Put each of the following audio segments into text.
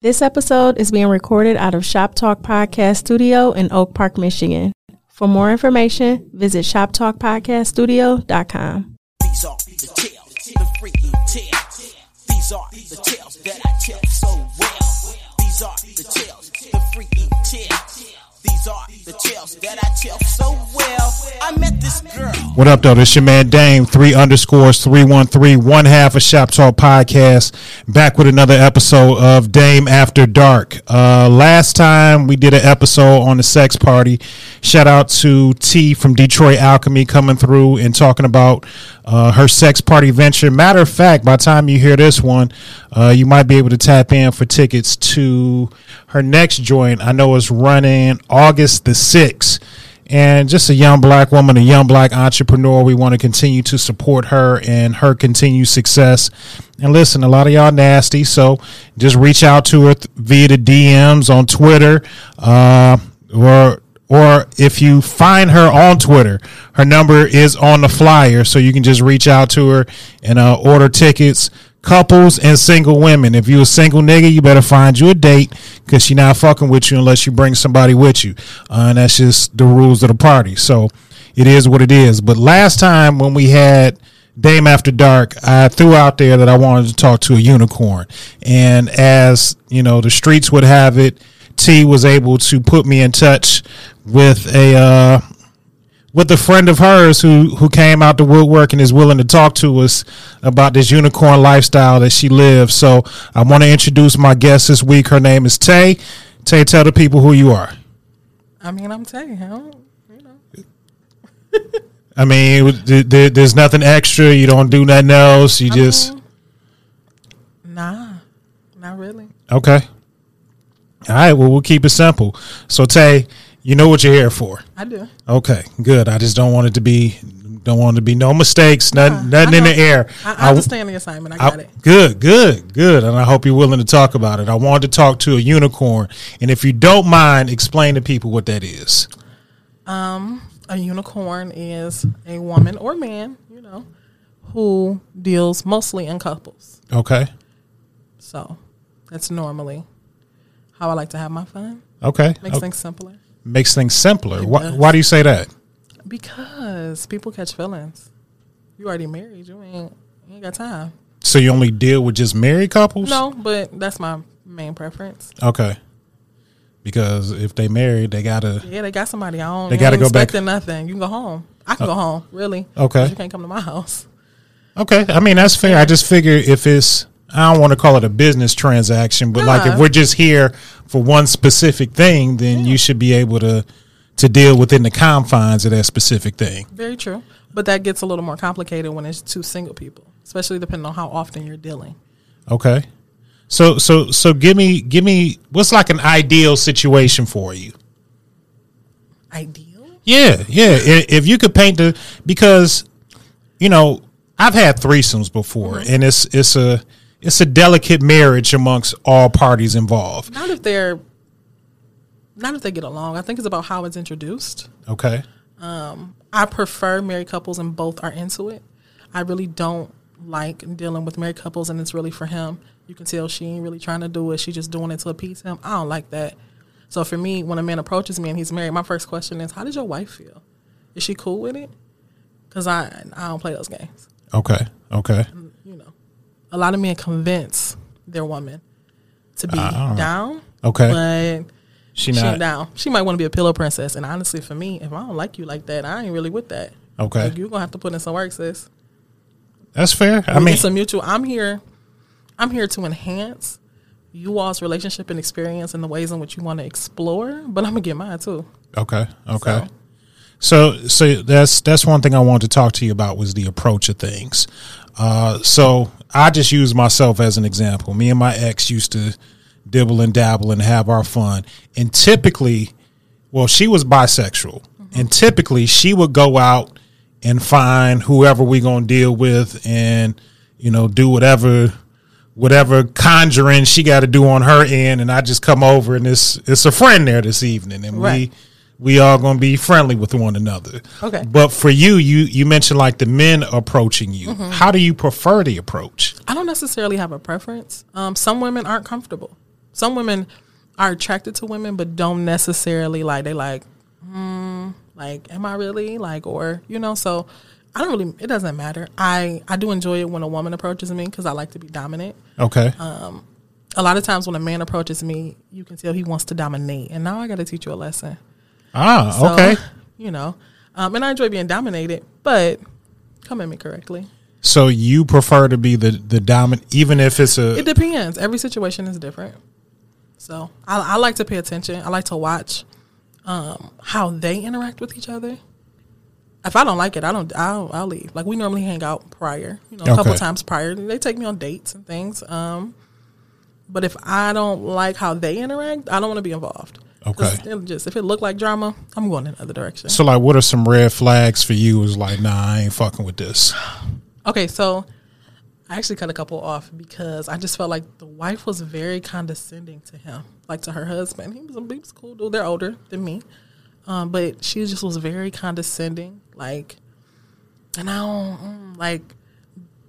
This episode is being recorded out of Shop Talk Podcast Studio in Oak Park, Michigan. For more information, visit shoptalkpodcaststudio.com. These are the tales, the freaky tales. These are the tales that I tell so well. These are the tales, the freaky tales. These are the tales that I tell so well. I met this girl. What up, though? This is your man Dame, three underscores, 313, one half of Shop Talk Podcast. Back with another episode of Dame After Dark. Uh, last time we did an episode on the sex party. Shout out to T from Detroit Alchemy coming through and talking about uh, her sex party venture. Matter of fact, by the time you hear this one, uh, you might be able to tap in for tickets to her next joint. I know it's running August the 6th and just a young black woman, a young black entrepreneur. We want to continue to support her and her continued success. And listen, a lot of y'all nasty, so just reach out to her via the DMs on Twitter, uh, or or if you find her on Twitter, her number is on the flyer, so you can just reach out to her and uh, order tickets couples and single women. If you a single nigga, you better find you a date because she not fucking with you unless you bring somebody with you. Uh, and that's just the rules of the party. So it is what it is. But last time when we had Dame After Dark, I threw out there that I wanted to talk to a unicorn. And as, you know, the streets would have it, T was able to put me in touch with a, uh, with a friend of hers who who came out the woodwork and is willing to talk to us about this unicorn lifestyle that she lives. So I want to introduce my guest this week. Her name is Tay. Tay, tell the people who you are. I mean, I'm telling you, know. I mean, th- th- there's nothing extra. You don't do nothing else. You I just mean, nah, not really. okay. All right. Well, we'll keep it simple. So Tay, you know what you're here for. I do. Okay, good. I just don't want it to be don't want it to be no mistakes, nothing, Nah, nothing in the air. I, I understand the assignment. I I- got it. Good, good, good. And I hope you're willing to talk about it. I wanted to talk to a unicorn. And if you don't mind, explain to people what that is. Um, a unicorn is a woman or man, you know, who deals mostly in couples. Okay. So that's normally how I like to have my fun. Okay. Makes Oh, things simpler. Makes things simpler. Why, why do you say that? Because people catch feelings. You already married. You ain't you ain't got time. So you only deal with just married couples? No, but that's my main preference. Okay. Because if they married, they gotta. Yeah, they got somebody. I don't. They gotta go back- to Nothing. You can go home. I can go uh, home. Really. Okay. You can't come to my house. Okay. I mean, that's fair. I just figure if it's, I don't want to call it a business transaction, but like if we're just here for one specific thing, then you should be able to to deal within the confines of that specific thing. Very true. But that gets a little more complicated when it's two single people, especially depending on how often you're dealing. Okay. So so so give me give me what's like an ideal situation for you? Ideal. Yeah, yeah. If you could paint the because you know I've had threesomes before, mm-hmm. and it's it's a it's a delicate marriage amongst all parties involved. Not if they're. Not if they get along. I think it's about how it's introduced. Okay. Um, I prefer married couples and both are into it. I really don't like dealing with married couples and it's really for him. You can tell she ain't really trying to do it. She's just doing it to appease him. I don't like that. So for me, when a man approaches me and he's married, my first question is, "How does your wife feel? Is she cool with it?" Because I I don't play those games. Okay. Okay. Know, a lot of men convince their woman to be down. Okay. but She she not down. She might want to be a pillow princess. And honestly, for me, if I don't like you like that, I ain't really with that. okay. Like, you're gonna have to put in some work, sis. That's fair. I mean, it's a mutual. I'm here. I'm here to enhance you all's relationship and experience and the ways in which you want to explore. But I'm gonna get mine too. Okay. Okay. So, so that's that's one thing I wanted to talk to you about was the approach of things. Uh, so I just use myself as an example. Me and my ex used to dibble and dabble and have our fun, and typically, well, she was bisexual, and typically she would go out and find whoever we gonna deal with, and you know, do whatever whatever conjuring she got to do on her end, and I just come over and it's it's a friend there this evening, and Right. we we all gonna be friendly with one another. Okay. But for you, you you mentioned like the men approaching you. How do you prefer the approach? I don't necessarily have a preference. Um, some women aren't comfortable Some women are attracted to women, but don't necessarily like they like, hmm, like, am I really like, or you know? So I don't really. It doesn't matter. I I do enjoy it when a woman approaches me because I like to be dominant. Okay. Um, A lot of times when a man approaches me, you can tell he wants to dominate, and now I got to teach you a lesson. Ah, So, okay. You know, um, and I enjoy being dominated, but come at me correctly. So you prefer to be the the dominant, even if it's a It depends. Every situation is different. So I, I like to pay attention. I like to watch um, how they interact with each other. If I don't like it, I don't. I'll, I'll leave. Like we normally hang out prior, you know, a couple times prior. They take me on dates and things. Um, but if I don't like how they interact, I don't want to be involved. Okay. it'll Just if it looked like drama, I'm going in another direction. so like what are some red flags for you? Is like nah, I ain't fucking with this. Okay, so I actually cut a couple off because I just felt like the wife was very condescending to him, like to her husband. He was a, he was cool dude. They're older than me, um, but she just was very condescending, like, and I don't mm, like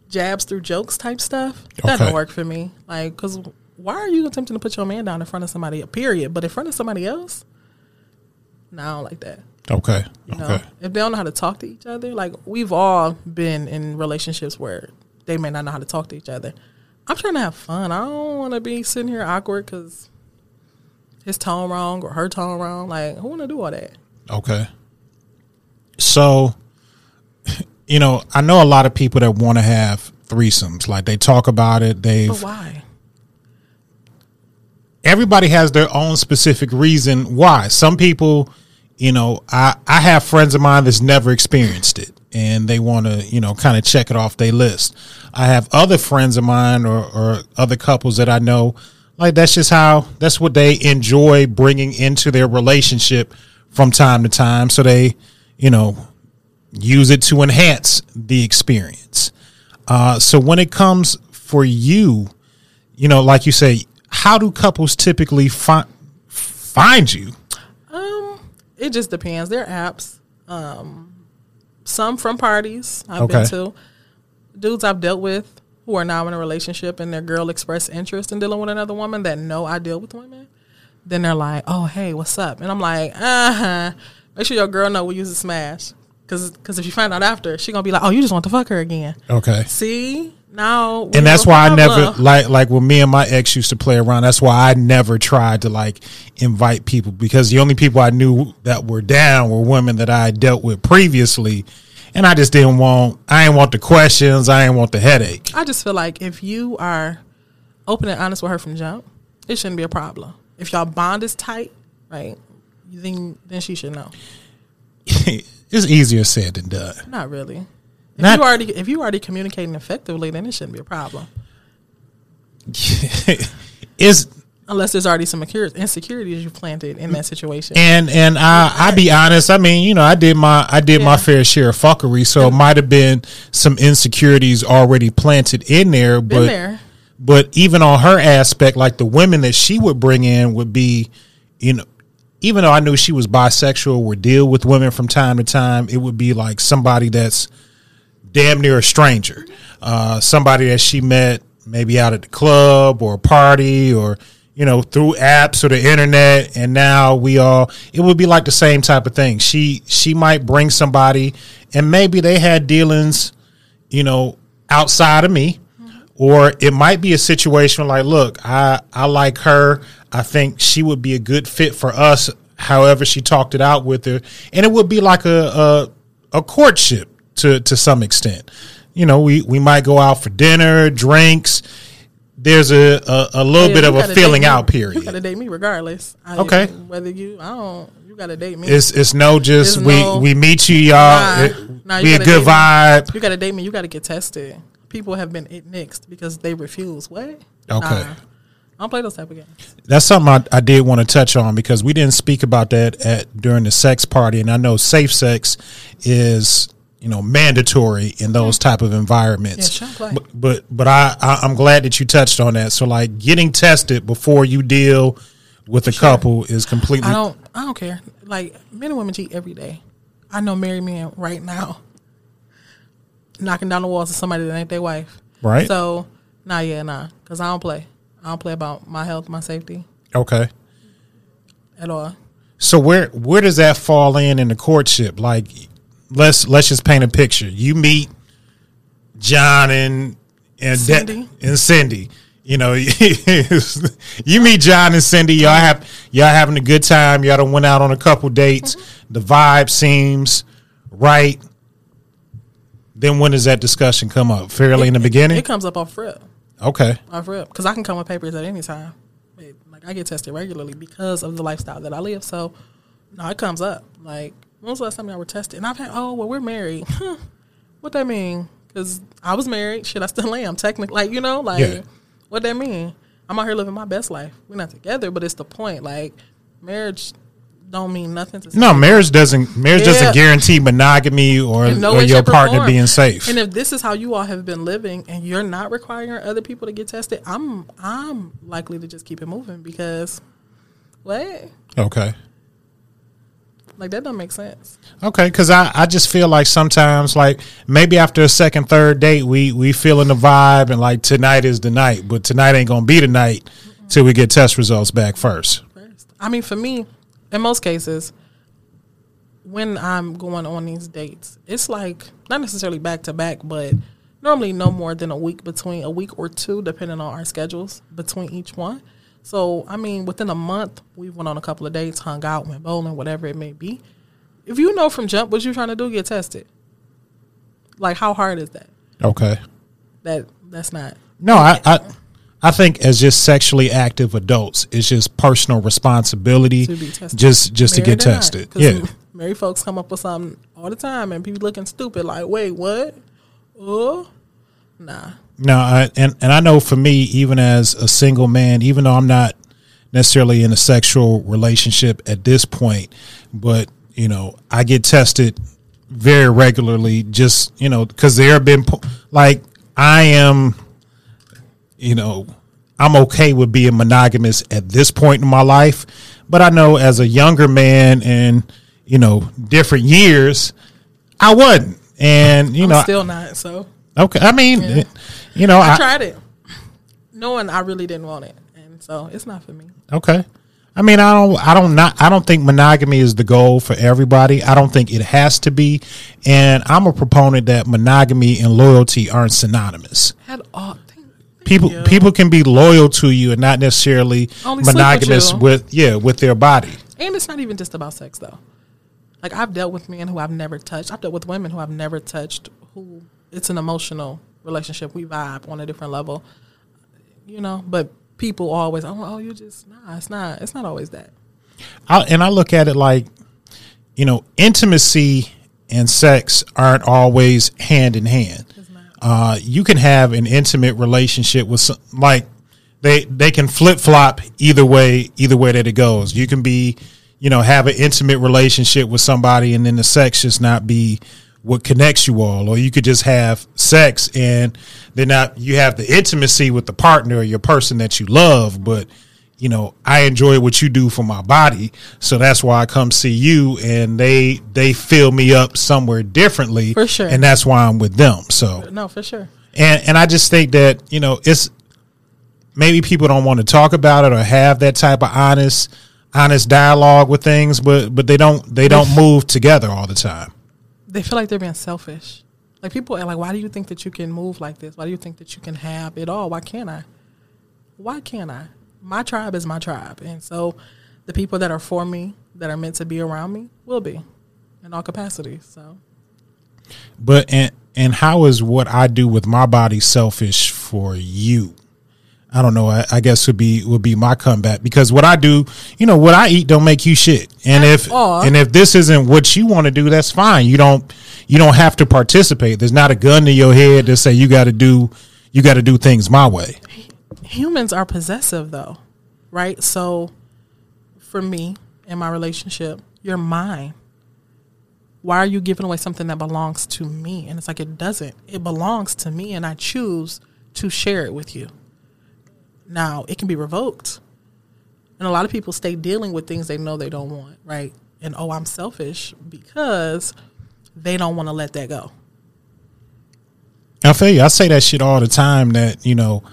jabs through jokes type stuff. That Okay. don't work for me. Like, cause why are you attempting to put your man down in front of somebody? Period. But in front of somebody else, no, I don't like that. Okay. You know, Okay. if they don't know how to talk to each other, like we've all been in relationships where they may not know how to talk to each other. I'm trying to have fun. I don't want to be sitting here awkward because his tone wrong or her tone wrong. Like, who want to do all that? Okay. So, you know, I know a lot of people that want to have threesomes. Like they talk about it. They've But why? Everybody has their own specific reason why. Some people, you know, I I have friends of mine that's never experienced it and they want to, you know, kind of check it off their list. I have other friends of mine or or other couples that I know like that's just how that's what they enjoy bringing into their relationship from time to time so they, you know, use it to enhance the experience. Uh, so when it comes for you, you know, like you say, how do couples typically find find you? Um, it just depends. There are apps. Um, some from parties I've Okay. been to. Dudes I've dealt with who are now in a relationship and their girl expressed interest in dealing with another woman that know I deal with women. Then they're like, "Oh, hey, what's up?" And I'm like, "Uh huh." Make sure your girl know we use a smash, because if you find out after, she gonna be like, "Oh, you just want to fuck her again." Okay. See now, we And that's why I never like like when me and my ex used to play around. That's why I never tried to like invite people because the only people I knew that were down were women that I had dealt with previously, and I just didn't want. I didn't want the questions. I didn't want the headache. I just feel like if you are open and honest with her from jump, it shouldn't be a problem. If y'all bond is tight, right, then then she should know. it's easier said than done. Not really. If Not- you already if you already communicating effectively, then it shouldn't be a problem. It's Unless there's already some insecurities you planted in that situation. and and I I be honest. I mean, you know, I did my I did my fair share of fuckery, so it might have been some insecurities already planted in there. Been But there. but even on her aspect, like the women that she would bring in would be, you know, even though I knew she was bisexual, would deal with women from time to time. It would be like somebody that's damn near a stranger, uh, somebody that she met maybe out at the club or a party or you know through apps or the internet, and now we all. It would be like the same type of thing. She she might bring somebody, and maybe they had dealings, you know, outside of me. Or it might be a situation like, look, I, I like her. I think she would be a good fit for us. However, she talked it out with her, and it would be like a a, a courtship to to some extent. You know, we we might go out for dinner, drinks. There's a a, a little Yeah, bit of a gotta feeling date me. out You gotta period. date me regardless. I, Okay. Whether you, I don't. You gotta date me. It's it's no just There's we no- we meet you, y'all. Nah, it, nah, you be a good date me. vibe. you gotta date me. You gotta get tested. People have been it nixed because they refuse. What? Okay. Nah. I don't play those type of games. That's something I, I did want to touch on because we didn't speak about that at during the sex party, and I know safe sex is you know mandatory in those type of environments. Yeah, sure, but but but I, I I'm glad that you touched on that. So like getting tested before you deal with a couple is completely I don't. I don't care. Like men and women cheat every day. I know married men right now knocking down the walls of somebody that ain't their wife. Right. So nah, yeah, nah, because I don't play. I don't play about my health, my safety Okay. at all. So where where does that fall in in the courtship? Like, let's let's just paint a picture. You meet John and and De- Cindy. and Cindy. You know, you meet John and Cindy. Y'all mm-hmm. have y'all having a good time. Y'all done went out on a couple dates. Mm-hmm. The vibe seems right. Then when does that discussion come up? Fairly in the beginning. It comes up off rip, Okay. off rip, because I can come with papers at any time. It- like I get tested regularly because of the lifestyle that I live. So, no, it comes up. Like, when was the last time y'all were tested? And I've had, oh, well, we're married. what that mean? Because I was married. Shit, I still am. Technically, like you know, like Yeah. what that mean? I'm out here living my best life. We're not together, but it's the point. Like, marriage don't mean nothing to No, marriage doesn't marriage Yeah. doesn't guarantee monogamy or, no or your partner form. being safe. And if this is how you all have been living, and you're not requiring other people to get tested, I'm I'm likely to just keep it moving because what? okay. Like that don't make sense. Okay, because I, I just feel like sometimes like maybe after a second third date we we feeling the vibe and like tonight is the night, but tonight ain't gonna be the night till we get test results back first. First, I mean, for me, in most cases, when I'm going on these dates, it's like not necessarily back to back, but normally no more than a week between a week or two, depending on our schedules between each one. So, I mean, within a month, we went on a couple of dates, hung out, went bowling, whatever it may be. If you know from jump what you're trying to do, get tested. Like, how hard is that? Okay. That that's not. No, I, I I think as just sexually active adults, it's just personal responsibility To be tested. just just to get tested. not. Yeah. married folks come up with something all the time, and people looking stupid. Like, wait, what? Oh, nah. No, I, and and I know for me, even as a single man, even though I'm not necessarily in a sexual relationship at this point, but you know, I get tested very regularly. Just you know, because there have been like I am, you know, I'm okay with being monogamous at this point in my life, but I know as a younger man and you know different years, I wasn't, and you I'm know, still not. So okay, I mean, you know, I, I, tried it, knowing I really didn't want it, and so it's not for me. Okay. I mean, I don't, I don't not, I don't think monogamy is the goal for everybody. I don't think it has to be, and I'm a proponent that monogamy and loyalty aren't synonymous. Had all thank- People, you. people can be loyal to you and not necessarily Only sleep with monogamous with, yeah, with their body. And it's not even just about sex, though. Like I've dealt with men who I've never touched. I've dealt with women who I've never touched. Who it's an emotional relationship. We vibe on a different level, you know. But people always, oh, oh, you just nah. It's not. It's not always that. I, and I look at it like, you know, intimacy and sex aren't always hand in hand. Uh, you can have an intimate relationship with some, like they they can flip flop either way either way that it goes. You can be, you know, have an intimate relationship with somebody and then the sex just not be what connects you all, or you could just have sex and then not you have the intimacy with the partner or your person that you love, but you know, I enjoy what you do for my body, so that's why I come see you, and they they fill me up somewhere differently, For sure. and that's why I'm with them. So, No, for sure. and and I just think that you know it's maybe people don't want to talk about it or have that type of honest honest dialogue with things, but but they don't they don't move together all the time. They feel like they're being selfish. Like people are like, why do you think that you can move like this? Why do you think that you can have it all? Why can't I? Why can't I? My tribe is my tribe, and so the people that are for me, that are meant to be around me, will be in all capacities. So But and and how is what I do with my body selfish for you? I don't know. I, I guess would be would be my comeback because what I do, you know, what I eat don't make you shit. And if and if this isn't what you want to do, that's fine. You don't you don't have to participate. There's not a gun to your head to say you got to do you got to do things my way. humans are possessive though right so for me in my relationship you're mine why are you giving away something that belongs to me and it's like it doesn't it belongs to me and i choose to share it with you now it can be revoked and a lot of people stay dealing with things they know they don't want right and oh i'm selfish because they don't want to let that go I feel you. I say that shit all the time. That you know,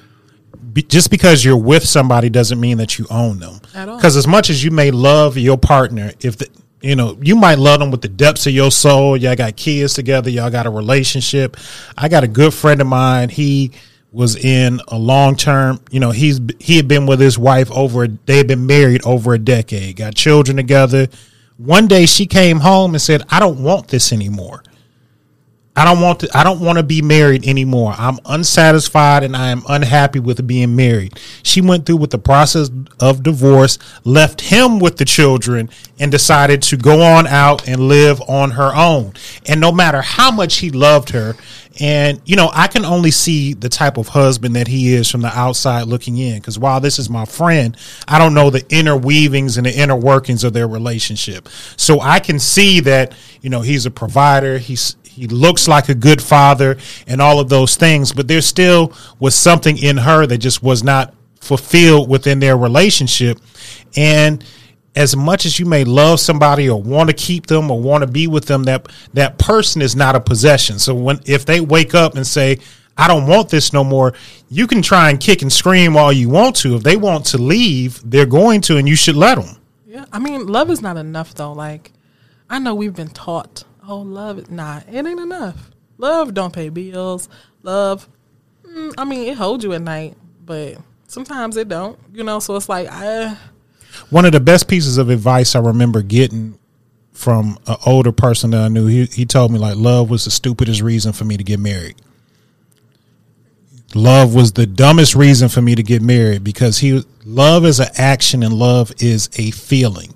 be, just because you're with somebody doesn't mean that you own them. At all. Because as much as you may love your partner, if the, you know you might love them with the depths of your soul, y'all got kids together, y'all got a relationship. I got a good friend of mine. He was in a long term. You know, he's he had been with his wife over. They had been married over a decade, got children together. One day she came home and said, "I don't want this anymore." I don't want to I don't want to be married anymore. I'm unsatisfied and I am unhappy with being married. She went through with the process of divorce, left him with the children and decided to go on out and live on her own. And no matter how much he loved her and you know, I can only see the type of husband that he is from the outside looking in cuz while this is my friend, I don't know the inner weavings and the inner workings of their relationship. So I can see that, you know, he's a provider, he's he looks like a good father and all of those things, but there still was something in her that just was not fulfilled within their relationship. And as much as you may love somebody or want to keep them or want to be with them, that that person is not a possession. So when if they wake up and say, I don't want this no more, you can try and kick and scream all you want to. If they want to leave, they're going to, and you should let them. Yeah, I mean, love is not enough though. Like, I know we've been taught, oh, love nah, it ain't enough. Love don't pay bills. Love, mm, I mean, it holds you at night, but sometimes it don't. You know, so it's like, I, One of the best pieces of advice I remember getting from an older person that I knew, he, he told me like love was the stupidest reason for me to get married. Love was the dumbest reason for me to get married because he love is an action and love is a feeling.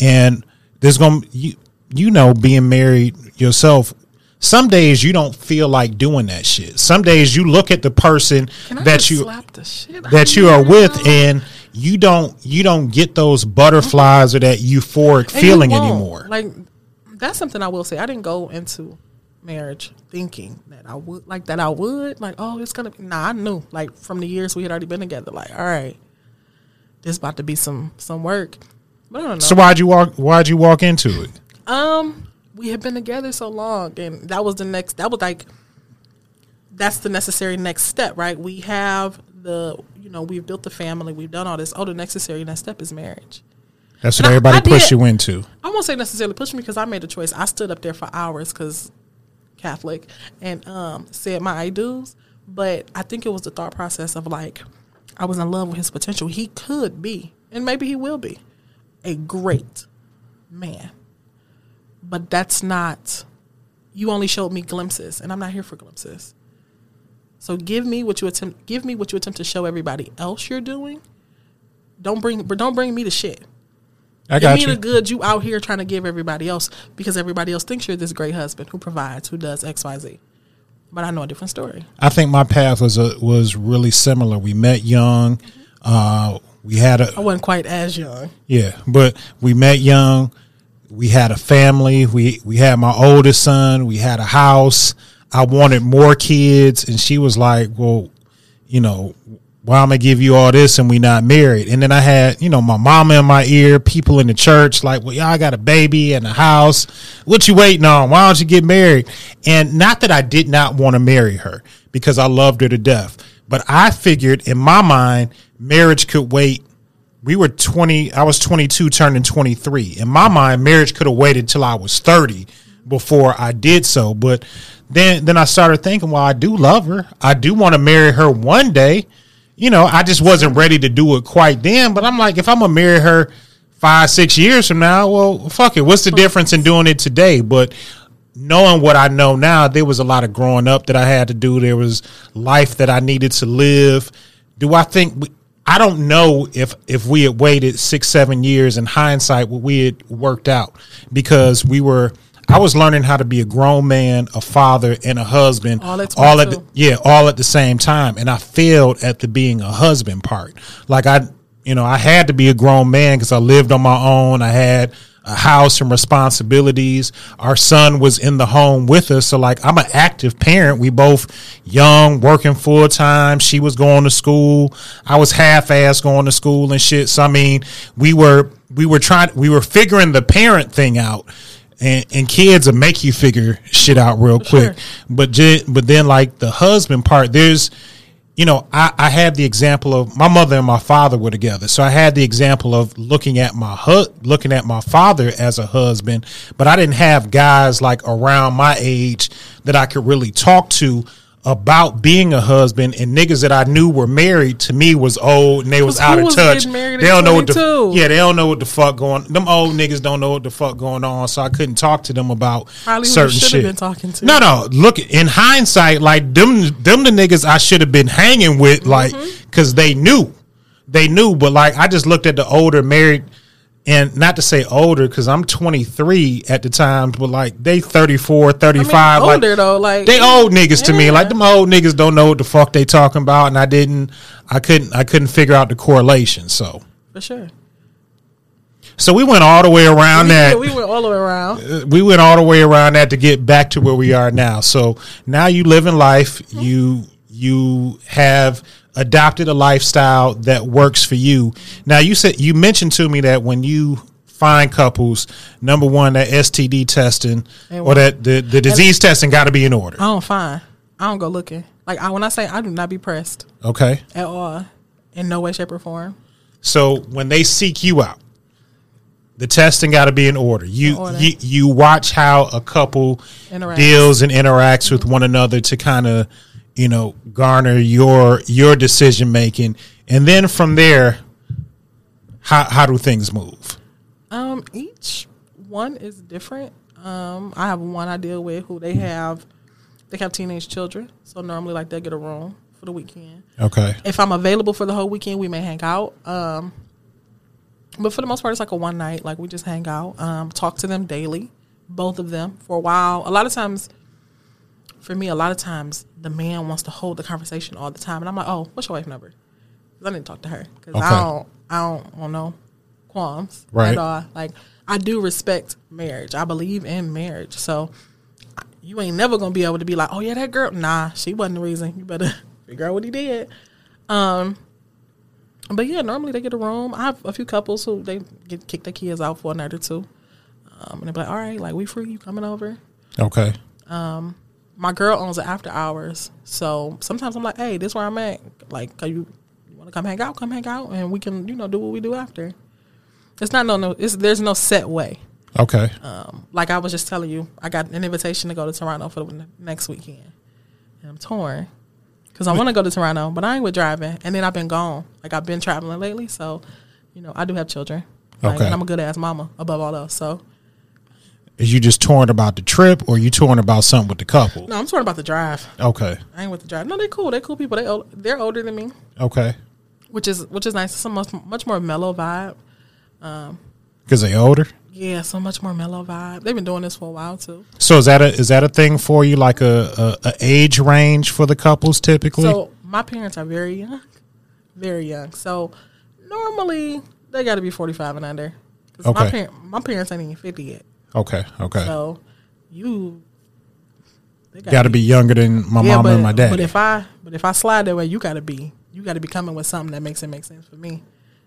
And there's going to you you know being married yourself some days you don't feel like doing that shit. Some days you look at the person that you slap the shit out that you are with and you don't you don't get those butterflies or that euphoric And feeling anymore. Like that's something I will say. I didn't go into marriage thinking that I would like that I would like oh it's gonna be nah I knew like from the years we had already been together like all right this about to be some some work but I don't know so why'd you walk why'd you walk into it? Um we had been together so long and that was the next that was like that's the necessary next step right we have the you know we've built the family we've done all this oh the necessary next step is marriage That's what And I- everybody I pushed did- you into. I won't say necessarily push me because I made a choice. I stood up there for hours because Catholic and um, said my I do's. But I think it was the thought process of like, I was in love with his potential. He could be, and maybe he will be, a great man. But that's not, you only showed me glimpses, and I'm not here for glimpses. So give me what you attempt. Give me what you attempt to show everybody else you're doing. Don't bring, but don't bring me the shit. I Give got me you. the good you out here trying to give everybody else because everybody else thinks you're this great husband who provides, who does X, Y, Z. But I know a different story. I think my path was a, was really similar. We met young. Uh, we had a I wasn't quite as young. Yeah, but we met young. We had a family. We we had my oldest son. We had a house. I wanted more kids, and she was like, "Well, you know, why am I give you all this and we not married?" And then I had, you know, my mama in my ear, people in the church like, "Well, y'all got a baby and a house. What you waiting on? Why don't you get married?" And not that I did not want to marry her because I loved her to death, but I figured in my mind, marriage could wait we were 20 i was 22 turning 23 in my mind marriage could have waited till i was 30 before i did so but then then i started thinking well i do love her. I do want to marry her one day. You know i just wasn't ready to do it quite then but i'm like if i'm gonna marry her five six years from now well fuck it. What's the difference in doing it today? But knowing what I know now, there was a lot of growing up that I had to do. There was life that I needed to live. Do I think we, I don't know if if we had waited six seven years in hindsight, what we had worked out because we were. I was learning how to be a grown man, a father, and a husband. All at all at the, yeah, all at the same time, and I failed at the being a husband part. Like I, you know, I had to be a grown man because I lived on my own. I had house and responsibilities. Our son was in the home with us. So like I'm an active parent. We both young, working full time. She was going to school. I was half ass going to school and shit. So I mean, we were we were trying we were figuring the parent thing out. And, and kids will make you figure shit out real quick. sure. But but then like the husband part, there's you know, I, I had the example of my mother and my father were together, so I had the example of looking at my hu- looking at my father as a husband, but I didn't have guys like around my age that I could really talk to about being a husband and niggas that I knew were married to me was old and they was out of was touch. They don't know what the yeah they don't know what the fuck going. On. Them old niggas don't know what the fuck going on, so I couldn't talk to them about Probably certain should shit. have been talking to. No, no. Look, in hindsight, like them, them the niggas I should have been hanging with, like, Mm-hmm. because they knew, they knew. But like, I just looked at the older married, and not to say older, because I'm 23 at the time, but like they 34, 35, I mean, like though, like they old niggas to me. Like them old niggas don't know what the fuck they talking about, and I didn't, I couldn't, I couldn't figure out the correlation. So, for sure. so we went all the way around We, that. we went all the way around. Uh, we went all the way around that to get back to where we are now. So now you live in life. Mm-hmm. You you have adopted a lifestyle that works for you. Now you said you mentioned to me that when you find couples, number one, that STD testing or that the, the disease testing got to be in order. I don't find. I don't go looking. Like I, when I say I do not be pressed Okay. at all, in no way, shape, or form. So when they seek you out, the testing got to be in order. You, order. you you watch how a couple Interacts. deals and interacts with one another to kind of you know garner your your decision making, and then from there, how how do things move? Um, each one is different. Um, I have one I deal with who they have, they have teenage children. So normally, like they get a room for the weekend. Okay, If I'm available for the whole weekend, we may hang out. Um, but for the most part, it's like a one night. Like we just hang out, um, talk to them daily, both of them for a while. A lot of times, for me, a lot of times the man wants to hold the conversation all the time, and I'm like, "Oh, what's your wife number?" 'Cause I didn't talk to her because Okay. I don't, I don't want no qualms Right. at all. Like I do respect marriage. I believe in marriage, so you ain't never gonna be able to be like, "Oh yeah, that girl." Nah, she wasn't the reason. You better figure out what he did. Um, but yeah, normally they get a room. I have a few couples who they get kick their kids out for a night or two, um, and they're like, "All right, like we free, you coming over?" okay, My girl owns an after hours, so sometimes I'm like, "Hey, this where I'm at. Like, you, you want to come hang out? Come hang out, and we can, you know, do what we do after." It's not no no. It's there's no set way. okay. Um, like I was just telling you, I got an invitation to go to Toronto for the next weekend, and I'm torn because I want to go to Toronto, but I ain't with driving. And then I've been gone, like I've been traveling lately, so you know I do have children, like, Okay. and I'm a good ass mama above all else. So Is you just torn about the trip, or you torn about something with the couple? no, I'm torn about the drive. Okay, I ain't with the drive. No, they cool. They cool people. They they're older than me, okay. which is which is nice. It's a much much more mellow vibe. Um, Because they older. Yeah, so much more mellow vibe. They've been doing this for a while too. So is that a is that a thing for you? Like a, a, a age range for the couples typically? So my parents are very young, very young. So normally they got to be forty five and under. 'Cause my, Okay. par- my parents ain't even fifty yet. Okay, okay. So you Got to be younger than my yeah, mama but, and my dad. But if I but if I slide that way, you got to be you got to be coming with something that makes it make sense for me.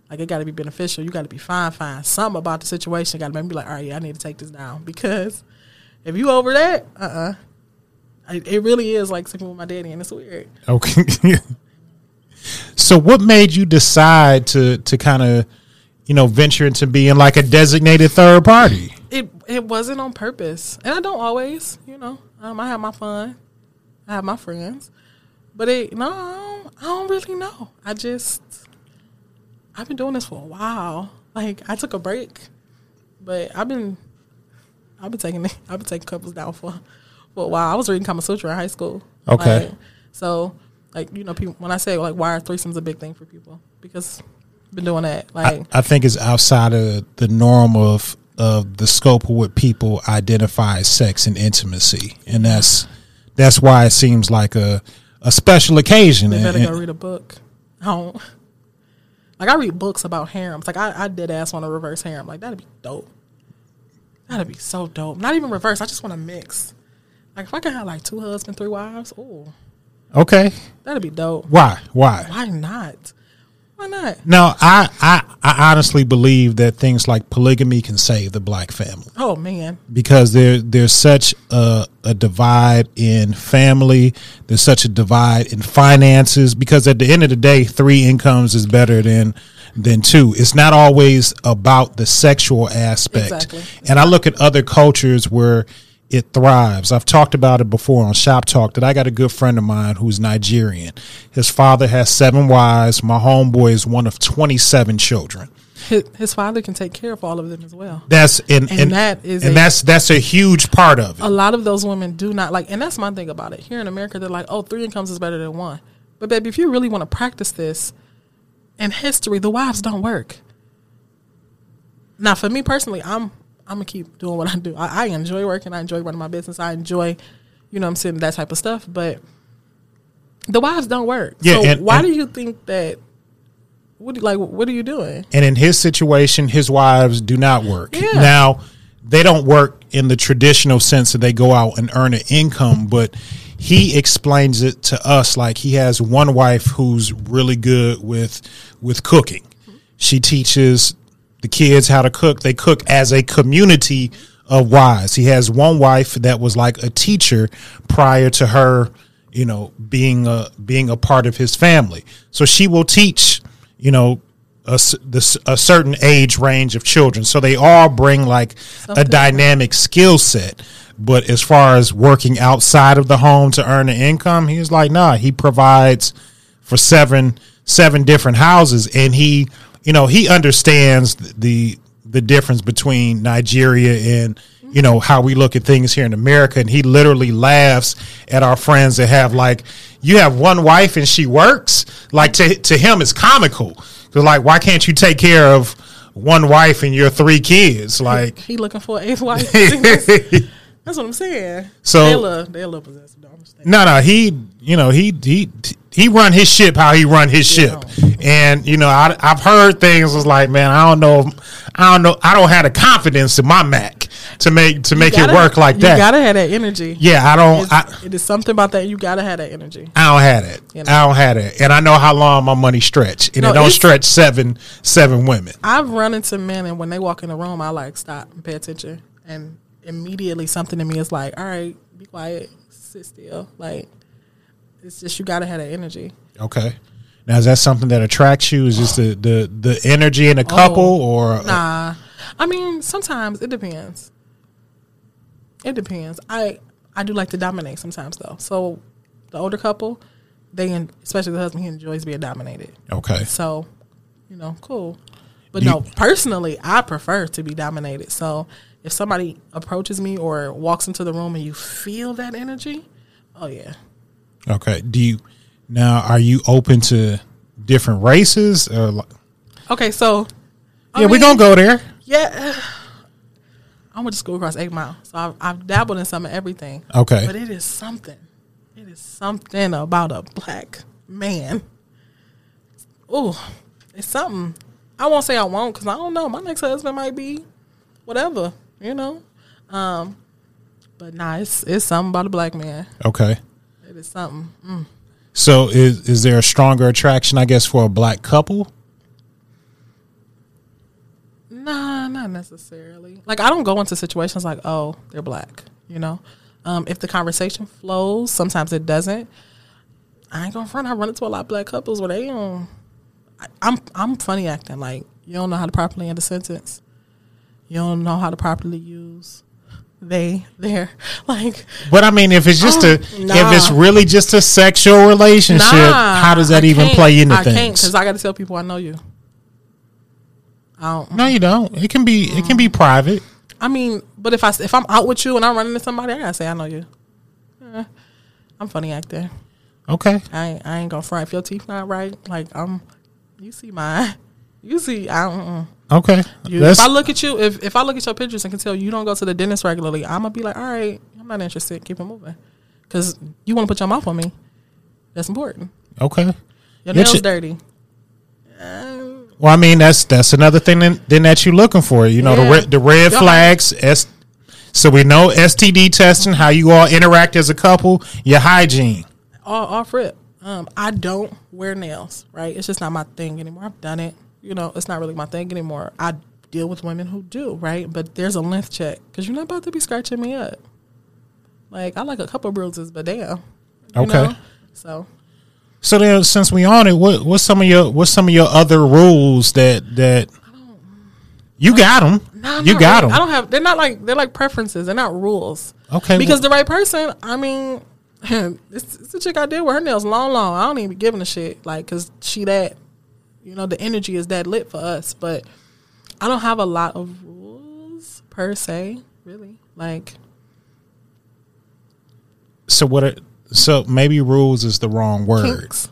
Like it got to be beneficial. You got to be fine, fine. Something about the situation got to make me like, all right, yeah, I need to take this down because if you over that, uh, uh it, it really is like sleeping with my daddy, and it's weird. Okay. so what made you decide to to kind of you know venture into being like a designated third party? It it wasn't on purpose, and I don't always, you know. Um, I have my fun, I have my friends, but it no, I don't, I don't really know. I just I've been doing this for a while. Like I took a break, but I've been I've been taking I've been taking couples down for for a while. I was reading Kama Sutra in high school. Okay. Like, so like you know people when I say like why are threesomes a big thing for people because been doing that like I, I think it's outside of the norm of of the scope of what people identify as sex and intimacy, and that's that's why it seems like a a special occasion. They better and- go read a book. I don't like I read books about harems. Like I, I did ass want to reverse harem. Like that'd be dope. That'd be so dope. Not even reverse. I just want to mix. Like if I could have like two husbands, three wives, oh, okay, that'd be dope. why? Why? Why not? Why not? No, I, I I honestly believe that things like polygamy can save the black family Oh man, because there there's such a, a divide in family. There's such a divide in finances because at the end of the day, three incomes is better than than two. It's not always about the sexual aspect. Exactly. And I look at other cultures where it thrives. I've talked about it before on Shop Talk that I got a good friend of mine who's Nigerian. His father has seven wives. My homeboy is one of 27 children. his, his father can take care of all of them as well. That's and, And and, that is and a- that's that's a huge part of it. A lot of those women do not like, and that's my thing about it. Here in America, they're like, "Oh, three incomes is better than one." But baby, if you really want to practice this in history, the wives don't work. Now, for me personally, I'm I'm gonna keep doing what I do. I, I enjoy working. I enjoy running my business. I enjoy, you know, what I'm saying that type of stuff. But the wives don't work. Yeah, So and- why and- do you think that? What do like? What are you doing? And in his situation, his wives do not work. Yeah. Now, they don't work in the traditional sense that they go out and earn an income, but he explains it to us like he has one wife who's really good with with cooking. She teaches the kids how to cook. They cook as a community of wives. He has one wife that was like a teacher prior to her, you know, being a being a part of his family. So she will teach, you know, a, a certain age range of children. So they all bring like a dynamic skill set. But as far as working outside of the home to earn an income, he's like, nah, he provides for seven seven different houses and he you know he understands the the difference between Nigeria and you know how we look at things here in America and he literally laughs at our friends that have like you have one wife and she works like to to him it's comical they're like why can't you take care of one wife and your three kids like He looking for eighth wife. that's, that's what I'm saying. So- they love they love possessive. No, no, he, you know, he he he run his ship how he run his ship, and you know, I, I've heard things was like, man, I don't know, I don't know, I don't have the confidence in my Mac to make to make it gotta- work like you that. You gotta have that energy. yeah, I don't, It's, I, it is something about that. You gotta have that energy. I don't have it. You know. I don't have it, and I know how long my money stretch, and No, it don't stretch seven seven women. I've run into men, and when they walk in the room, I like stop and pay attention, and immediately something in me is like, "All right, be quiet, sit still." Like it's just you gotta have that energy. Okay. Now is that something that attracts you? Is just the the the energy in a oh, couple, or Oh, Nah, I mean sometimes it depends. It depends. I I do like to dominate sometimes though. So the older couple, they especially the husband, he enjoys being dominated. okay, So, you know, cool. But You- no, personally, I prefer to be dominated. So if somebody approaches me or walks into the room and you feel that energy, oh yeah. Okay. Do you now are you open to different races? Or, like- Okay, so I yeah, we're mean, gonna go there. Yeah, I went to school across Eight Mile, so I've, I've dabbled in some of everything. Okay. but it is something. It is something about a black man. Oh, it's something. I won't say I won't because I don't know. My next husband might be whatever, you know. Um, but nah, it's it's something about a black man. Okay. It is something. Mm. So is is there a stronger attraction, I guess, for a black couple? Nah, not necessarily. Like I don't go into situations like, oh, they're black. You know, um, if the conversation flows, sometimes it doesn't. I ain't gonna front. I run into a lot of black couples where they don't. I, I'm I'm funny acting. Like you don't know how to properly end a sentence. You don't know how to properly use they there. Like But I mean, if it's just a Oh, nah. if it's really just a sexual relationship, nah, how does that I even play into I can't things? because I got to tell people I know you. I don't. no, you don't. It can be it can be private. I mean, but if I if I'm out with you and I'm running into somebody, I gotta say I know you. Eh, I'm funny acting. Okay. I ain't, I ain't gonna front. If your teeth not right, like I'm, you see mine. You see, I don't. Okay. You, if I look at you, if if I look at your pictures and can tell you don't go to the dentist regularly, I'm gonna be like, all right, I'm not interested. Keep it moving, because you want to put your mouth on me. That's important. okay. Your Your nails chi- dirty. Well, I mean, that's that's another thing then, then that you're looking for. You know, the red, the red Yeah. flags. S, so we know STD testing, how you all interact as a couple, your hygiene. All off rip. Um, I don't wear nails, right? It's just not my thing anymore. I've done it. You know, it's not really my thing anymore. I deal with women who do, right? But there's a length check because you're not about to be scratching me up. Like I like a couple bruises, but damn. you Okay. know? So So then, since we on it, what what's some of your what's some of your other rules that that you got them? Nah, you got really. I don't have. They're not like they're like preferences. They're not rules. Okay, Because well- the right person. I mean, it's, it's a chick I did with her nails long, long. I don't even be giving a shit. Like, cause she that, you know, the energy is that lit for us. But I don't have a lot of rules per se. Really, like So what? Are, so maybe rules is the wrong word. kinks.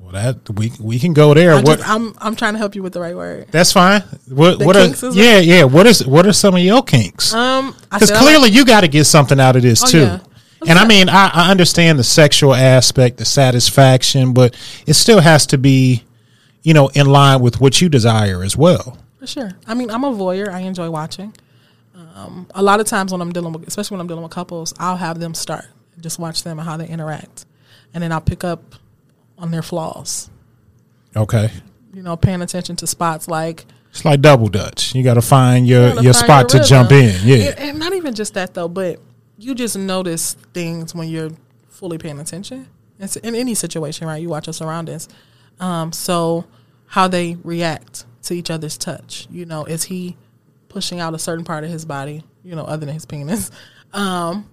Well, that we we can go there. I what? just, I'm I'm trying to help you with the right word. that's fine. What? The what? Are, yeah, yeah. What is? What are some of your kinks? Um, Because clearly you got to get something out of this Oh, too. yeah. And I mean, I, I understand the sexual aspect, the satisfaction, but it still has to be, you know, in line with what you desire as well. For sure. I mean, I'm a voyeur. I enjoy watching. Um, a lot of times when I'm dealing with, especially when I'm dealing with couples, I'll have them start, just watch them and how they interact, and then I'll pick up on their flaws. Okay. You know, paying attention to spots like It's like double dutch. You got to find your your find spot your to jump in. Yeah. And, and not even just that though, but you just notice things when you're fully paying attention. It's in any situation, right? You watch your surroundings. Um, so how they react to each other's touch. You know, is he pushing out a certain part of his body, you know, other than his penis? Um,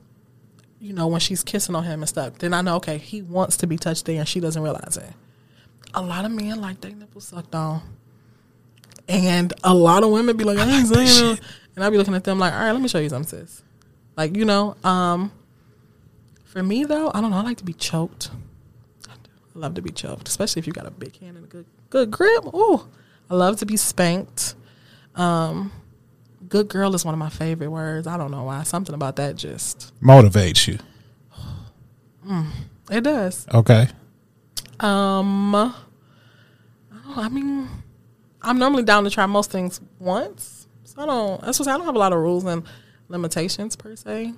you know, when she's kissing on him and stuff, then I know, okay, he wants to be touched there and she doesn't realize it. A lot of men like their nipples sucked on. And a lot of women be like, I ain't saying it. And I be looking at them like, all right, let me show you something, sis. Like, you know, um, for me though, I don't know, I like to be choked. I do. I love to be choked, especially if you got a big hand and a good good grip. Ooh. I love to be spanked. Um, good girl is one of my favorite words. I don't know why. Something about that just Motivates you. it does. Okay. Um, I I mean, I'm normally down to try most things once, so I don't. That's what I don't have a lot of rules and limitations per se.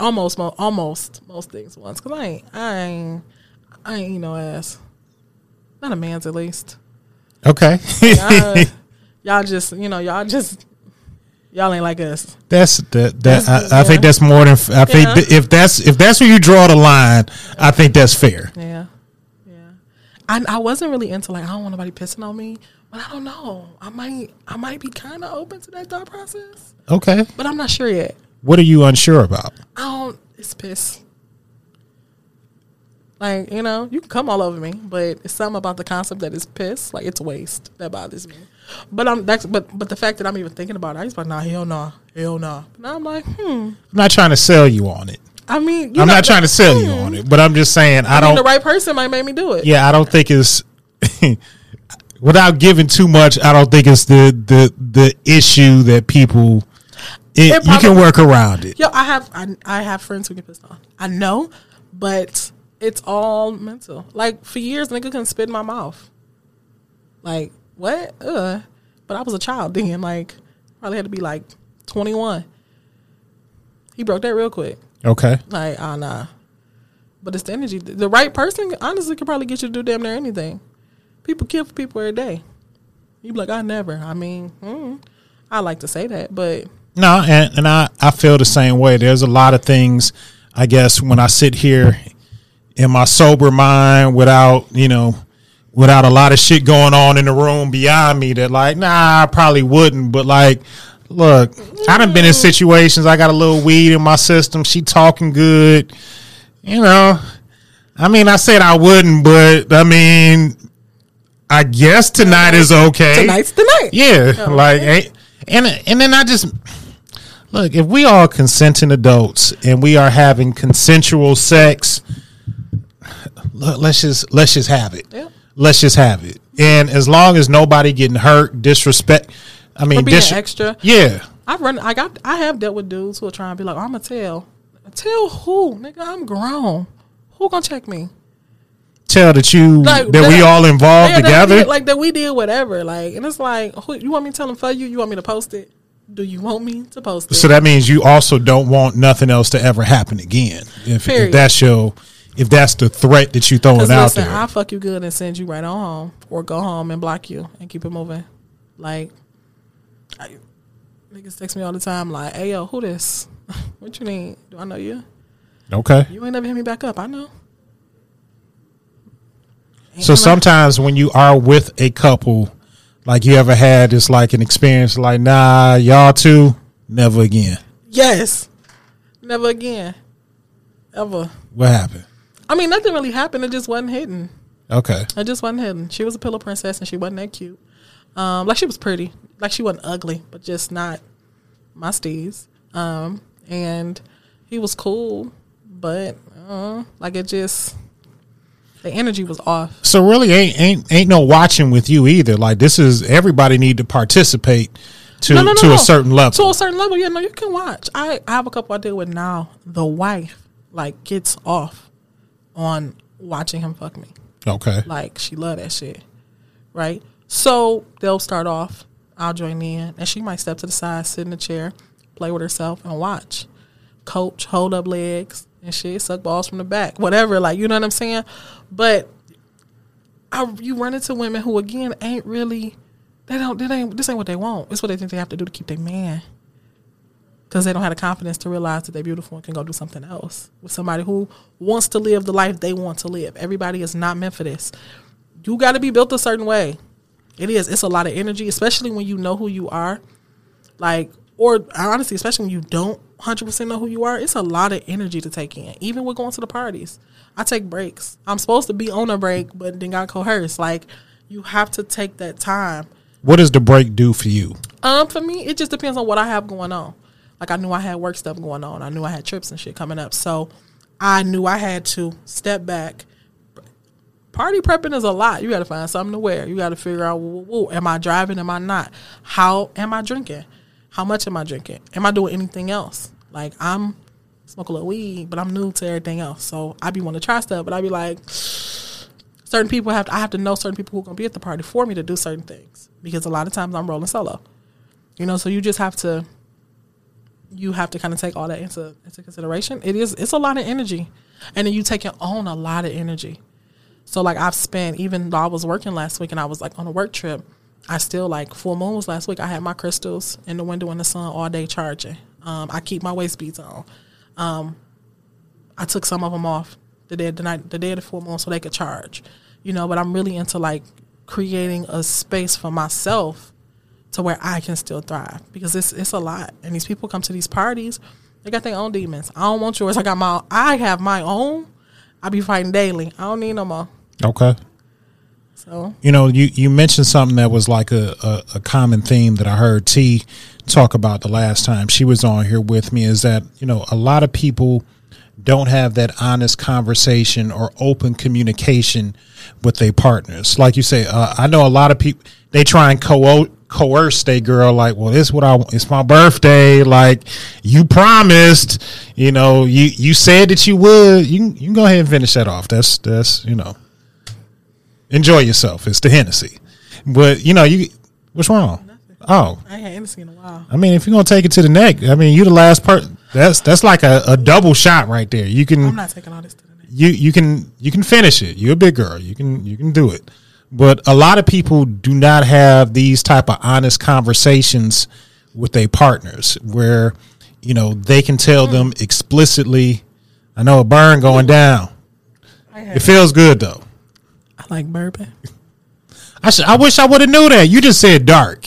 Almost, mo- almost most things once, cause I ain't, I ain't, I ain't, you know, ass. Not a man's at least. Okay. Y'all, y'all just, you know, y'all just, y'all ain't like us. that's that. that That's- I, I think that's more than. I think Yeah. if that's if that's where you draw the line, I think that's fair. Yeah, yeah. I I wasn't really into like I don't want nobody pissing on me, but I don't know. I might I might be kind of open to that thought process, Okay. but I'm not sure yet. What are you unsure about? I don't. It's piss. Like you know, you can come all over me, but it's something about the concept that is piss. Like it's waste that bothers me. But I'm that's but but the fact that I'm even thinking about it, I just like nah hell no hell no. Now I'm like hmm. I'm not trying to sell you on it. I mean, you I'm know, not trying to sell you hmm. on it, but I'm just saying I, I mean, don't. the right person might make me do it. yeah, I don't think it's without giving too much. I don't think it's the the the issue that people. It, It you can work around it. Yo, I have I, I have friends who get pissed off. I know, but it's all mental. Like for years, nigga couldn't spit in my mouth. Like what? Ugh. But I was a child then. Like probably had to be like twenty one. He broke that real quick. Okay. Like ah nah. But it's the energy. The right person honestly could probably get you to do damn near anything. People kill for people every day. You be like I never. I mean, hmm. I like to say that, but No, and, and I, I feel the same way. There's a lot of things, I guess, when I sit here in my sober mind without, you know, without a lot of shit going on in the room beyond me that like, nah, I probably wouldn't. But like, look, I done been in mm. situations, I got a little weed in my system, she talking good, you know. I mean, I said I wouldn't, but I mean, I guess tonight is okay. tonight's the night. Yeah, oh, like ain't- and and then I just look if we are consenting adults and we are having consensual sex. Look, let's just let's just have it. Yeah. Let's just have it. And as long as nobody getting hurt, disrespect. I mean, dis- extra. Yeah, I run. I got. I have dealt with dudes who are trying to be like, I'm gonna tell. Tell who, nigga? I'm grown. Who gonna check me? tell that you Like, that we all involved Yeah, that together. did- like that we did whatever. Like, and it's like, who, you want me to tell them for you? You want me to post it? Do you want me to post it? so that means you also don't want nothing else to ever happen again. If, if that's your if that's the threat that you're throwing Because out there. I'll fuck you good and send you right on home, or go home and block you and keep it moving. Like, I, niggas text me all the time, like, "Hey yo, who this? what you need? Do I know you? okay. You ain't never hit me back up. I know." Ain't So sometimes when you are with a couple, like you ever had this like an experience like, nah, y'all two, never again. yes, never again, ever. What happened? I mean, nothing really happened. It just wasn't hidden. Okay. It just wasn't hidden. She was a pillow princess, and she wasn't that cute. Um, like she was pretty, like she wasn't ugly, but just not my steez. Um, and he was cool, but uh, like it just the energy was off. So really ain't ain't ain't no watching with you either. Like this is everybody need to participate to No, no, no, to a certain level. To a certain level, yeah. No, you can watch. I, I have a couple I deal with now. The wife like gets off on watching him fuck me. okay. Like she love that shit, right? So they'll start off. I'll join in, and she might step to the side, sit in a chair, play with herself, and watch. Coach, hold up legs and shit, suck balls from the back, whatever. Like you know what I'm saying? But I, you run into women who again ain't really. They don't. They ain't. This ain't what they want. It's what they think they have to do to keep their man. Because they don't have the confidence to realize that they're beautiful and can go do something else with somebody who wants to live the life they want to live. Everybody is not meant for this. You got to be built a certain way. It is. It's a lot of energy, especially when you know who you are. Like, or honestly, especially when you don't 100% know who you are, it's a lot of energy to take in. Even with going to the parties, I take breaks. I'm supposed to be on a break, but then got coerced. Like, you have to take that time. What does the break do for you? Um, for me, it just depends on what I have going on. Like I knew I had work stuff going on. I knew I had trips and shit coming up. So I knew I had to step back. Party prepping is a lot. You got to find something to wear. You got to figure out, woo, woo, am I driving? Am I not? How am I drinking? How much am I drinking? Am I doing anything else? Like I'm smoke a little weed, but I'm new to everything else. So I'd be want to try stuff, but I'd be like, certain people have to, I have to know certain people who are gonna be at the party for me to do certain things because a lot of times I'm rolling solo. You know, so you just have to you have to kind of take all that into into consideration. It is it's a lot of energy, and then you take own a lot of energy. So like I've spent even though I was working last week and I was like on a work trip, I still like full moon was last week. I had my crystals in the window in the sun all day charging. Um, I keep my waist beads on. Um, I took some of them off the day the night, the day of the full moon, so they could charge. You know, but I'm really into like creating a space for myself to where I can still thrive because it's it's a lot. And these people come to these parties, they got their own demons. I don't want yours. I got my I have my own. I be fighting daily. I don't need no more. Okay. So You know, you, you mentioned something that was like a, a, a common theme that I heard T talk about the last time she was on here with me is that, you know, a lot of people don't have that honest conversation or open communication with their partners. Like you say, uh, I know a lot of people, they try and co- coerce their girl, like, well, this is what I want. It's my birthday. Like, you promised, you know, you, you said that you would. You can, you can go ahead and finish that off. That's, that's, you know enjoy yourself. It's the Hennessy. But you know, you what's wrong? Oh, I ain't had Hennessy in a while. I mean, if you're gonna take it to the neck, I mean, you the last part. That's that's like a, a double shot right there. You can. I'm not taking all this to the next. you you can you can finish it. You're a big girl. You can you can do it. But a lot of people do not have these type of honest conversations with their partners where you know they can tell them explicitly. I know a burn going down. It had, feels good though. I like bourbon. I sh- I wish I would have knew that. You just said dark.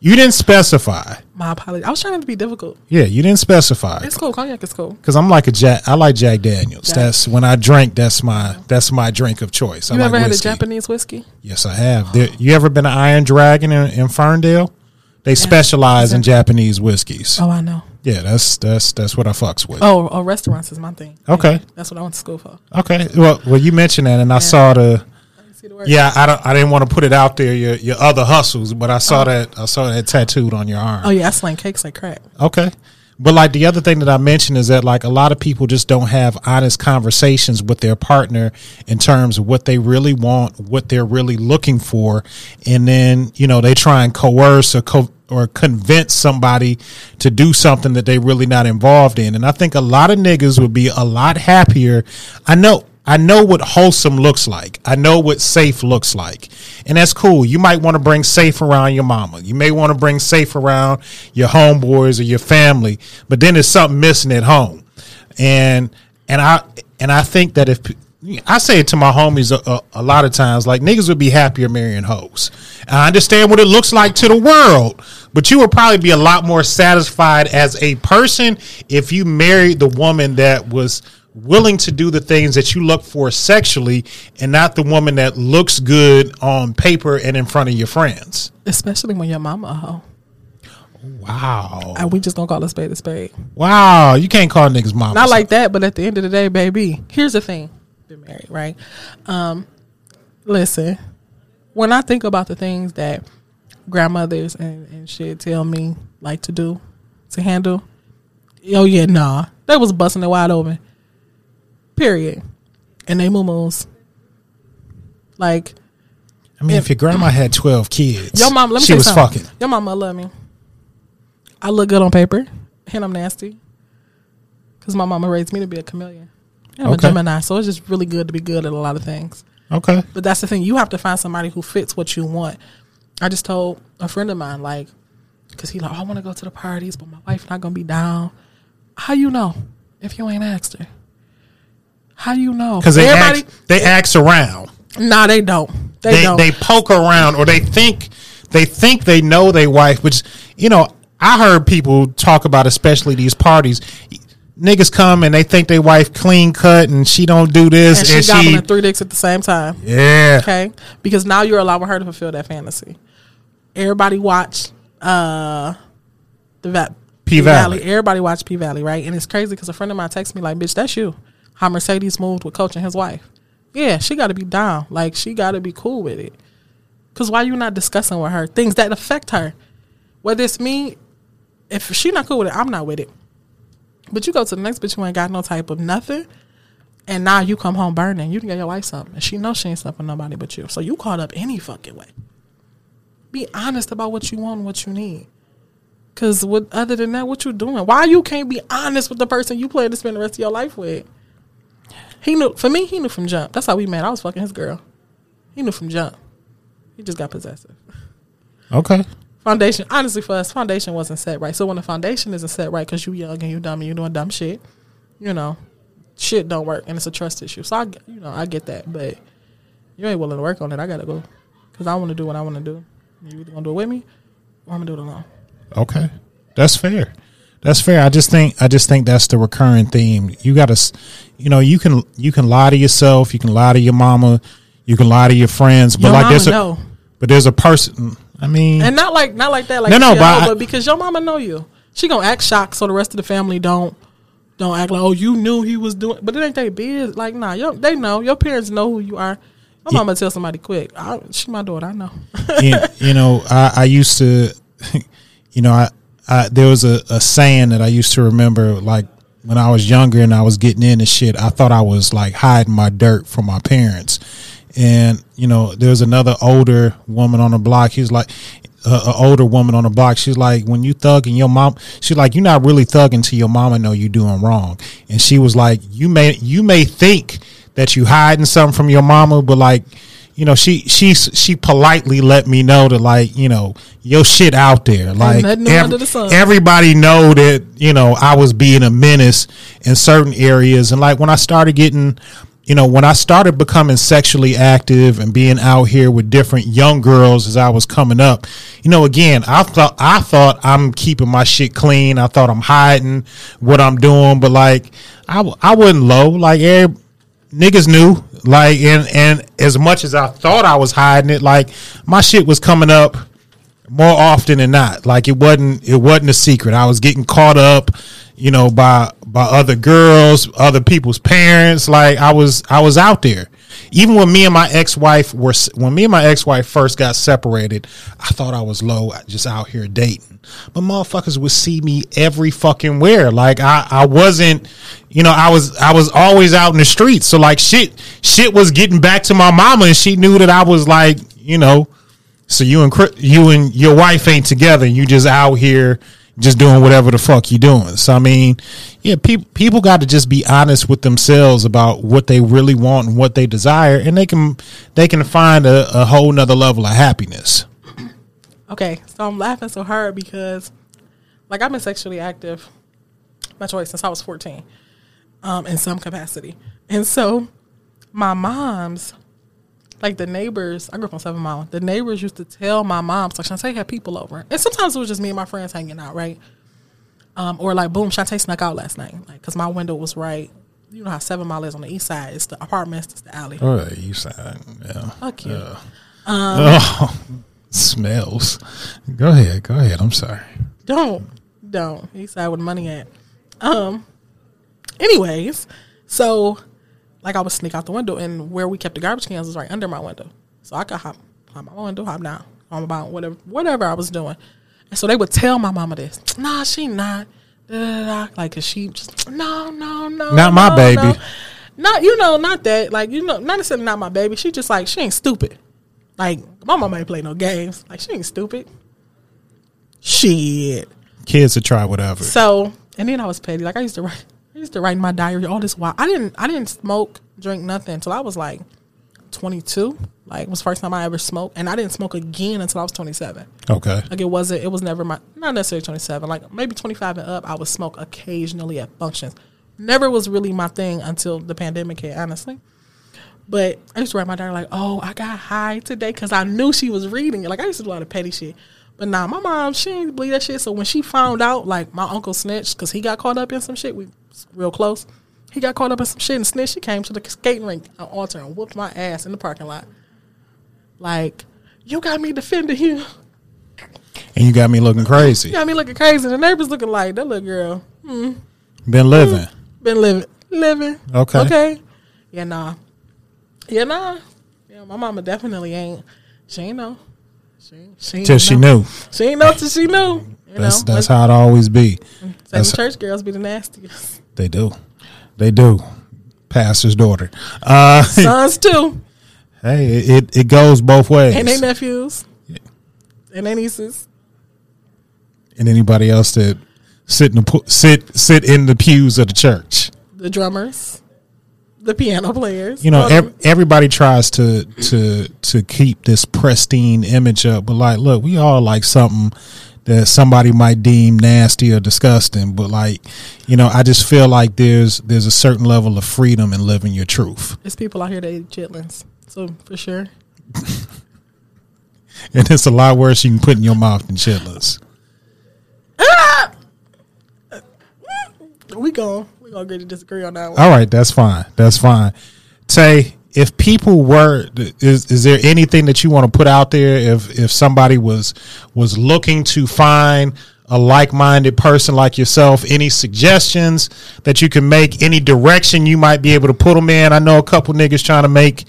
You didn't specify. My apologies. I was trying to be difficult. Yeah, you didn't specify. It's cool. Cognac is cool. Because I'm like a Jack. I like Jack Daniels. Jack. That's when I drink. That's my that's my drink of choice. I You like ever had a. Japanese whiskey? Yes, I have. There, you ever been to Iron Dragon in, in Ferndale? They specialize in Japanese whiskeys. Oh, I know. Yeah, that's that's that's what I fucks with. Oh, oh, restaurants is my thing. Okay, That's what I went to school for. okay. Well, well, you mentioned that, and I saw the. Word? Yeah, I don't. I didn't want to put it out there. Your your other hustles, but I saw oh. that. I saw that tattooed on your arm. Oh yeah, I slang cakes like crack. Okay. But like the other thing that I mentioned is that like a lot of people just don't have honest conversations with their partner in terms of what they really want, what they're really looking for, and then you know they try and coerce or co- or convince somebody to do something that they're really not involved in. And I think a lot of niggas would be a lot happier. I know I know what wholesome looks like. I know what safe looks like. And that's cool. You might want to bring safe around your mama. You may want to bring safe around your homeboys or your family, but then there's something missing at home. And and I and I think that if I say it to my homies a, a, a lot of times, like niggas would be happier marrying hoes. I understand what it looks like to the world, but you would probably be a lot more satisfied as a person if you married the woman that was willing to do the things that you look for sexually and not the woman that looks good on paper and in front of your friends. Especially when your mama a hoe. Wow. And we just gonna call a spade a spade. Wow. You can't call niggas mama. Not like that, but at the end of the day, baby, here's the thing. Been married, right? Um, listen, when I think about the things that grandmothers and, and shit tell me like to do to handle, oh yeah, nah. They was busting it wide open. Period. And they moo Like I mean, if your grandma had 12 kids, your mom let me she was something. fucking. Your mama love me. I look good on paper, and I'm nasty. Cause my mama raised me to be a chameleon. I'm Okay. a Gemini, so it's just really good to be good at a lot of things. Okay. But that's the thing. You have to find somebody who fits what you want. I just told a friend of mine, like, because he like, "Oh, I want to go to the parties, but my wife not gonna be down. How you know if you ain't asked her? How do you know? Because they everybody. ask, they ask around. nah, they don't. They, They, don't. they poke around or they think they think they know their wife, which you know, I heard people talk about especially these parties. Niggas come and they think their wife clean cut and she don't do this and she and gobbling she, three dicks at the same time. yeah. Okay, because now you're allowing her to fulfill that fantasy. Everybody watch uh the va- P-Valley. Everybody watch P Valley, right? And it's crazy because a friend of mine texted me like, "Bitch, that's you." How Mercedes moved with Coach and his wife. Yeah, she got to be down. Like she got to be cool with it. Cause why you not discussing with her things that affect her? Whether it's me, if she not cool with it, I'm not with it. But you go to the next bitch who ain't got no type of nothing, and now you come home burning. You can get your wife something, and she knows she ain't slept nobody but you. So you caught up any fucking way. Be honest about what you want and what you need. Cause what other than that, what you doing? Why you can't be honest with the person you plan to spend the rest of your life with? He knew for me, he knew from jump. That's how we met. I was fucking his girl. He knew from jump. He just got possessive. Okay. Foundation, honestly, for us, foundation wasn't set right. So when the foundation isn't set right because you young and you dumb and you doing dumb shit, you know, shit don't work and it's a trust issue. So I, you know, I get that, but you ain't willing to work on it. I gotta go because I want to do what I want to do. You either gonna do it with me or I'm gonna do it alone. Okay, that's fair. That's fair. I just think I just think that's the recurring theme. You got to, you know, you can you can lie to yourself. You can lie to your mama. You can lie to your friends. But Your like there's a know. but there's a person. I mean, And not like not like that. Like No, no, but but because your mama know you, she gonna act shocked so the rest of the family don't don't act like oh you knew he was doing. But it ain't they biz. Like nah, yo, they know. Your parents know who you are. My Yeah. mama tell somebody quick. I, she my daughter. I know. you, you know, I, I used to, you know, I, I there was a, a saying that I used to remember, like when I was younger and I was getting into shit. I thought I was like hiding my dirt from my parents, and you know, there was another older woman on the block. He's like. A, a older woman on the block. She's like, when you thug and your mom, she's like, you're not really thugging till your mama know you doing wrong. And she was like, you may you may think that you hiding something from your mama, but like, you know, she she she politely let me know that like, you know, your shit out there. Like the everybody know that you know I was being a menace in certain areas, and like when I started getting, you know, when I started becoming sexually active and being out here with different young girls as I was coming up, you know, again, I thought I thought I'm keeping my shit clean. I thought I'm hiding what I'm doing, but like I, I wasn't low. Like every, niggas knew like and and as much as I thought I was hiding it, like my shit was coming up more often than not. Like it wasn't it wasn't a secret. I was getting caught up, you know, by by other girls, other people's parents. Like I was I was out there. Even when me and my ex wife were when me and my ex wife first got separated, I thought I was low, uh, just out here dating. But motherfuckers would see me every fucking where. Like I I wasn't, you know, I was I was always out in the streets. So like shit shit was getting back to my mama, and she knew that I was like, you know. So you and you and your wife ain't together. You just out here, just doing whatever the fuck you're doing. So I mean, yeah, people people got to just be honest with themselves about what they really want and what they desire, and they can they can find a, a whole nother level of happiness. Okay, so I'm laughing so hard because, like, I've been sexually active by choice since I was 14, um, in some capacity, and so my mom's, like the neighbors, I grew up on Seven Mile. The neighbors used to tell my moms, like Shantae had people over, and sometimes it was just me and my friends hanging out, right? Um, or like, boom, Shantae snuck out last night, like, cause my window was right. You know how Seven Mile is on the east side. It's the apartments, it's the alley. Oh, you said, yeah. Fuck you. Oh, smells. Go ahead, go ahead. I'm sorry. Don't, don't. He side with the money at. Um. Anyways, so like I would sneak out the window, and where we kept the garbage cans was right under my window, so I could hop, hop my window, hop down, hop about whatever, whatever I was doing. And so they would tell my mama this. Nah, she not. Da, da, da, Like, cause she just no, no, no, Not my baby. no. Not you know, not that. Like you know, not necessarily not my baby. She just like she ain't stupid. Like my mama ain't play no games. Like she ain't stupid. Shit. Kids to try whatever. So and then I was petty. Like I used to write I used to write in my diary all this while. I didn't I didn't smoke, drink nothing until I was like twenty two. Like was the first time I ever smoked. And I didn't smoke again until I was twenty seven. Okay. Like it wasn't it was never my not necessarily twenty seven, like maybe twenty five and up, I would smoke occasionally at functions. Never was really my thing until the pandemic hit, honestly. But I used to write my diary like, "Oh, I got high today" because I knew she was reading it. Like I used to do a lot of petty shit. But nah, my mom she didn't believe that shit. So when she found out, like my uncle snitched because he got caught up in some shit. We real close. He got caught up in some shit and snitched. She came to the skating rink on Alter and whooped my ass in the parking lot. Like, you got me defending you. And you got me looking crazy. You got me looking crazy. The neighbors looking like that little girl. Hmm. Been living. Hmm. Been living, living. Okay. Okay. Yeah, nah. Yeah, nah. Yeah, my mama definitely ain't. She ain't know. She, she Till she knew. She ain't know till she knew. You That's know, that's how it always be. That's- church girls be the nastiest. They do. They do. Pastor's daughter. Uh, Sons too, hey, it, it goes both ways. and they nephews, and they nieces. and anybody else that sit in the sit sit in the pews of the church. the drummers, the piano players. You know, all ev- everybody tries to to to keep this pristine image up, but like, look, we all like something that somebody might deem nasty or disgusting. But like, you know, I just feel like there's there's a certain level of freedom in living your truth, There's people out here that eat chitlins, so for sure. and it's a lot worse you can put in your mouth than chitlins. Ah! We we gonna agree to disagree on that one. All right, that's fine. That's fine. Tay, if people were is is there anything that you want to put out there if if somebody was was looking to find a like-minded person like yourself any suggestions that you can make any direction you might be able to put them in i know a couple niggas trying to make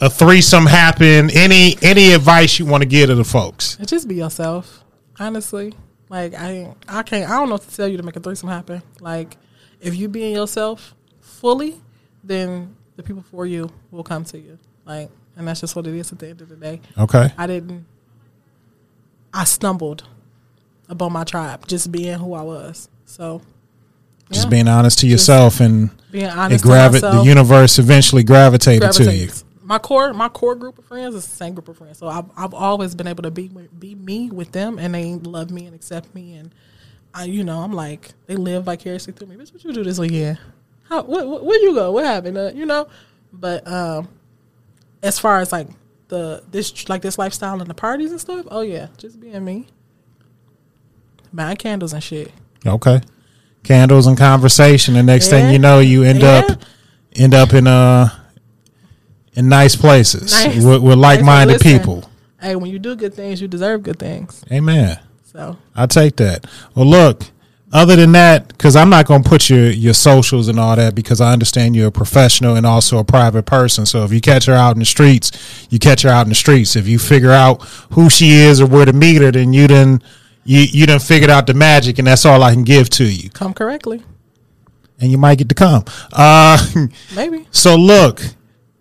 a threesome happen any any advice you want to give to the folks Just be yourself. Honestly, like I, I can't. I don't know what to tell you to make a threesome happen. Like, if you being yourself fully, then the people for you will come to you. Like, and that's just what it is at the end of the day. okay I didn't. I stumbled upon my tribe just being who I was. So, just yeah, being honest to yourself and being it honest. gravi- to the universe eventually gravitated to you. My core, my core group of friends is the same group of friends. So I've, I've always been able to be be me with them, and they love me and accept me, and I, you know, I'm like they live vicariously through me. Bitch, what you do this weekend? How? What, what, where you go? What happened? Uh, you know, but um, as far as like the this like this lifestyle and the parties and stuff, oh yeah, just being me, buying candles and shit. Okay. Candles and conversation. The next thing you know, you end Yeah. up end up in uh in nice places Nice. with, with like minded Listen, people. Hey, when you do good things, you deserve good things. Amen. So I take that. Well, look. Other than that, because I'm not going to put your your socials and all that, because I understand you're a professional and also a private person. So if you catch her out in the streets, you catch her out in the streets. If you figure out who she is or where to meet her, then you done you you done figured out the magic, and that's all I can give to you. come correctly, And you might get to come. Uh, maybe. So look,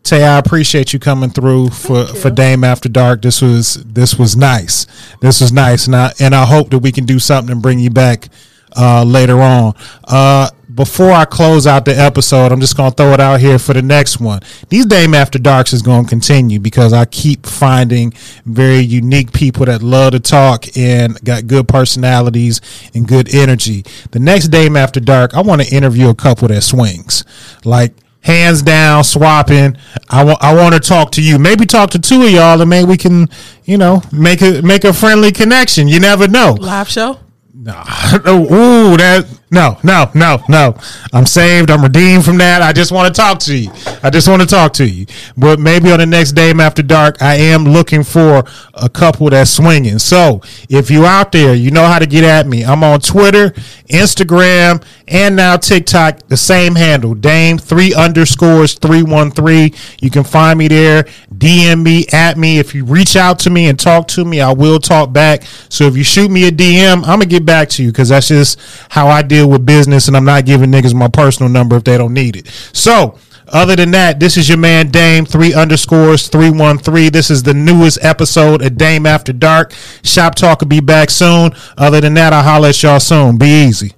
Tay, I appreciate you coming through for, for Dame After Dark. This was this was nice. This was nice, and I and I hope that we can do something and bring you back uh, later on. Uh, before I close out the episode, I'm just gonna throw it out here for the next one. These Dame After Darks is gonna continue because I keep finding very unique people that love to talk and got good personalities and good energy. The next Dame After Dark, I want to interview a couple that swings, like hands down swapping. I want I want to talk to you. Maybe talk to two of y'all, and maybe we can, you know, make a make a friendly connection. You never know. Live show. No, ooh, that no, no, no, no. I'm saved. I'm redeemed from that. I just want to talk to you. I just want to talk to you. But maybe on the next Dame After Dark, I am looking for a couple that's swinging. So if you out there, you know how to get at me. I'm on Twitter, Instagram, and now TikTok. The same handle, Dame three underscores three one three. You can find me there. DM me at me. If you reach out to me and talk to me, I will talk back. So if you shoot me a DM, I'm gonna get back to you because that's just how I deal with business, and I'm not giving niggas my personal number if they don't need it. So. Other than that, this is your man Dame three underscores three one three. This is the newest episode of Dame After Dark. Shop Talk will be back soon. Other than that, I'll holler at y'all soon. Be easy.